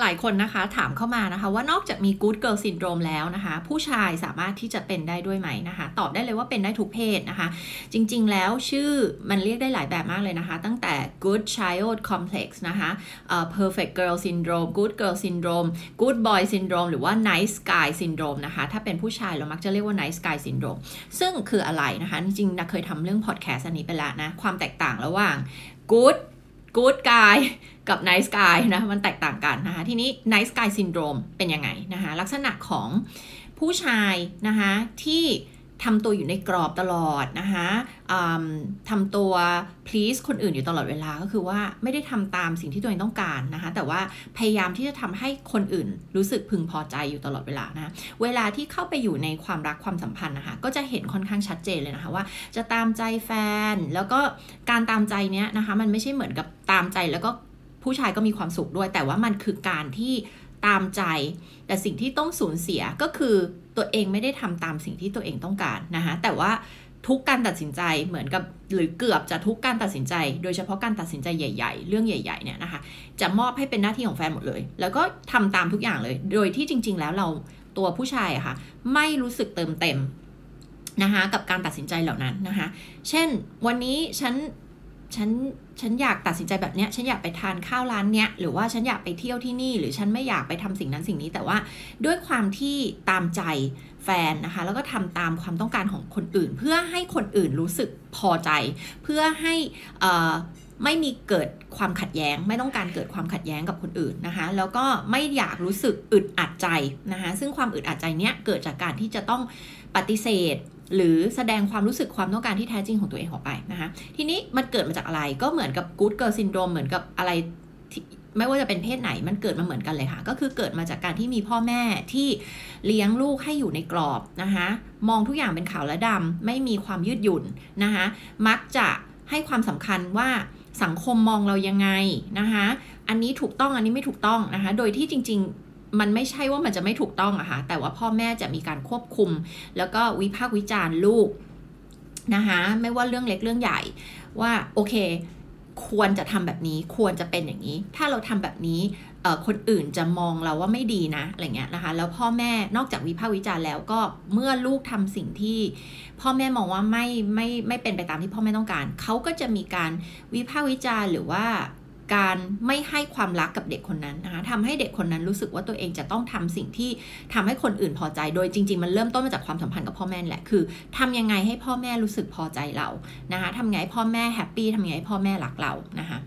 หลายคนนะคะถามเข้ามานะคะว่านอกจากมี good girl syndrome แล้วนะคะ ผู้ชายสามารถที่จะเป็นได้ด้วยไหมนะคะ ตอบได้เลยว่าเป็นได้ทุกเพศนะคะ จริงๆแล้วชื่อมันเรียกได้หลายแบบมากเลยนะคะ ตั้งแต่ good child complex นะคะ perfect girl syndrome good girl syndrome good boy syndrome หรือว่า nice guy syndrome นะคะ ถ้าเป็นผู้ชายเรามักจะเรียกว่า nice guy syndrome ซึ่งคืออะไรนะคะ จริงๆนะเคยทำเรื่อง podcast อันนี้ไปแล้วนะ ความแตกต่างระหว่าง good good guy กับ nice guy นะมันแตกต่างกันนะคะทีนี้ nice guy syndrome เป็นยังไงนะคะลักษณะของผู้ชายนะคะที่ ทำตัวอยู่ในกรอบตลอดนะคะทำตัว please คนอื่นอยู่ตลอดเวลาก็คือว่าไม่ได้ทำตามสิ่งที่ตัวเองต้องการนะคะแต่ว่าพยายามที่จะทำให้คนอื่นรู้สึกพึงพอใจอยู่ตลอดเวลานะเวลาที่เข้าไปอยู่ในความรักความสัมพันธ์นะคะก็จะเห็นค่อนข้างชัดเจนเลยนะคะว่า จะตามใจแฟน แล้วก็การตามใจเนี้ยนะคะมันไม่ใช่เหมือนกับตามใจแล้วก็ผู้ชายก็มีความสุขด้วย แต่ว่ามันคือการที่ ตามใจ แต่สิ่งที่ต้องสูญเสียก็คือตัวเองไม่ได้ทำตามสิ่งที่ตัวเองต้องการนะคะแต่ว่าทุกการตัดสินใจเหมือนกับหรือเกือบจะทุกการตัดสินใจ โดยเฉพาะการตัดสินใจใหญ่ ๆ เรื่องใหญ่ๆเนี่ยนะคะจะมอบให้เป็นหน้าที่ของแฟนหมดเลย แล้วก็ทำตามทุกอย่างเลย โดยที่จริง ๆ แล้วเราตัวผู้ชายอะคะ่ะไม่รู้สึกเติมเต็มนะคะกับการตัดสินใจเหล่านั้นนะคะ เช่น วันนี้ฉัน ฉันฉันอยากตัดสินใจแบบเนี้ยฉันอยากไปทานข้าวร้านเนี้ยหรือว่าฉันอยากไปเที่ยวที่นี่ หรือฉันไม่อยากไปทำสิ่งนั้นสิ่งนี้ แต่ว่าด้วยความที่ตามใจแฟนนะคะ แล้วก็ทำตามความต้องการของคนอื่น เพื่อให้คนอื่นรู้สึกพอใจ เพื่อให้ไม่มีเกิดความขัดแย้ง ไม่ต้องการเกิดความขัดแย้งกับคนอื่นนะคะ แล้วก็ไม่อยากรู้สึกอึดอัดใจนะคะ ซึ่งความอึดอัดใจเนี้ยเกิดจากการที่จะต้องปฏิเสธ หรือแสดงความรู้สึกความต้องการที่แท้จริงของตัวเองออกไปนะคะทีนี้มันเกิดมาจากอะไรก็เหมือนกับ good girl syndrome เหมือนกับอะไรไม่ว่าจะเป็นเพศไหนมันเกิดมาเหมือนกันเลยค่ะ ก็คือเกิดมาจากการที่มีพ่อแม่ที่เลี้ยงลูกให้อยู่ในกรอบนะคะมองทุกอย่างเป็นขาวและดำไม่มีความยืดหยุ่นนะคะมักจะให้ความสำคัญว่าสังคมมองเรายังไงนะคะอันนี้ถูกต้องอันนี้ไม่ถูกต้องนะคะโดยที่จริง มันไม่ใช่ว่ามันจะไม่ถูกต้องอะค่ะแต่ว่าพ่อแม่จะมีการควบคุม แล้วก็วิพากษ์วิจารณ์ลูกนะคะไม่ว่าเรื่องเล็กเรื่องใหญ่ว่าโอเค ควรจะทำแบบนี้ควรจะเป็นอย่างนี้ ถ้าเราทำแบบนี้คนอื่นจะมองเราว่าไม่ดีนะอะไรเงี้ยนะคะแล้วพ่อแม่นอกจากวิพากษ์วิจารณ์แล้วก็เมื่อลูกทำสิ่งที่ พ่อแม่มองว่าไม่ไม่ไม่เป็นไปตามที่พ่อแม่ต้องการเขาก็จะมีการวิพากษ์วิจารณ์หรือว่า การไม่ให้ความรักกับเด็กคนนั้นนะคะทำให้เด็กคนนั้นรู้สึกว่าตัวเองจะต้องทำสิ่งที่ทำให้คนอื่นพอใจ โดยจริง ๆ มันเริ่มต้นมาจากความสัมพันธ์กับพ่อแม่แหละ คือทำยังไงให้พ่อแม่รู้สึกพอใจเรา นะคะทำไงให้พ่อแม่ happy ทำยังไงให้พ่อแม่รักเรา นะคะ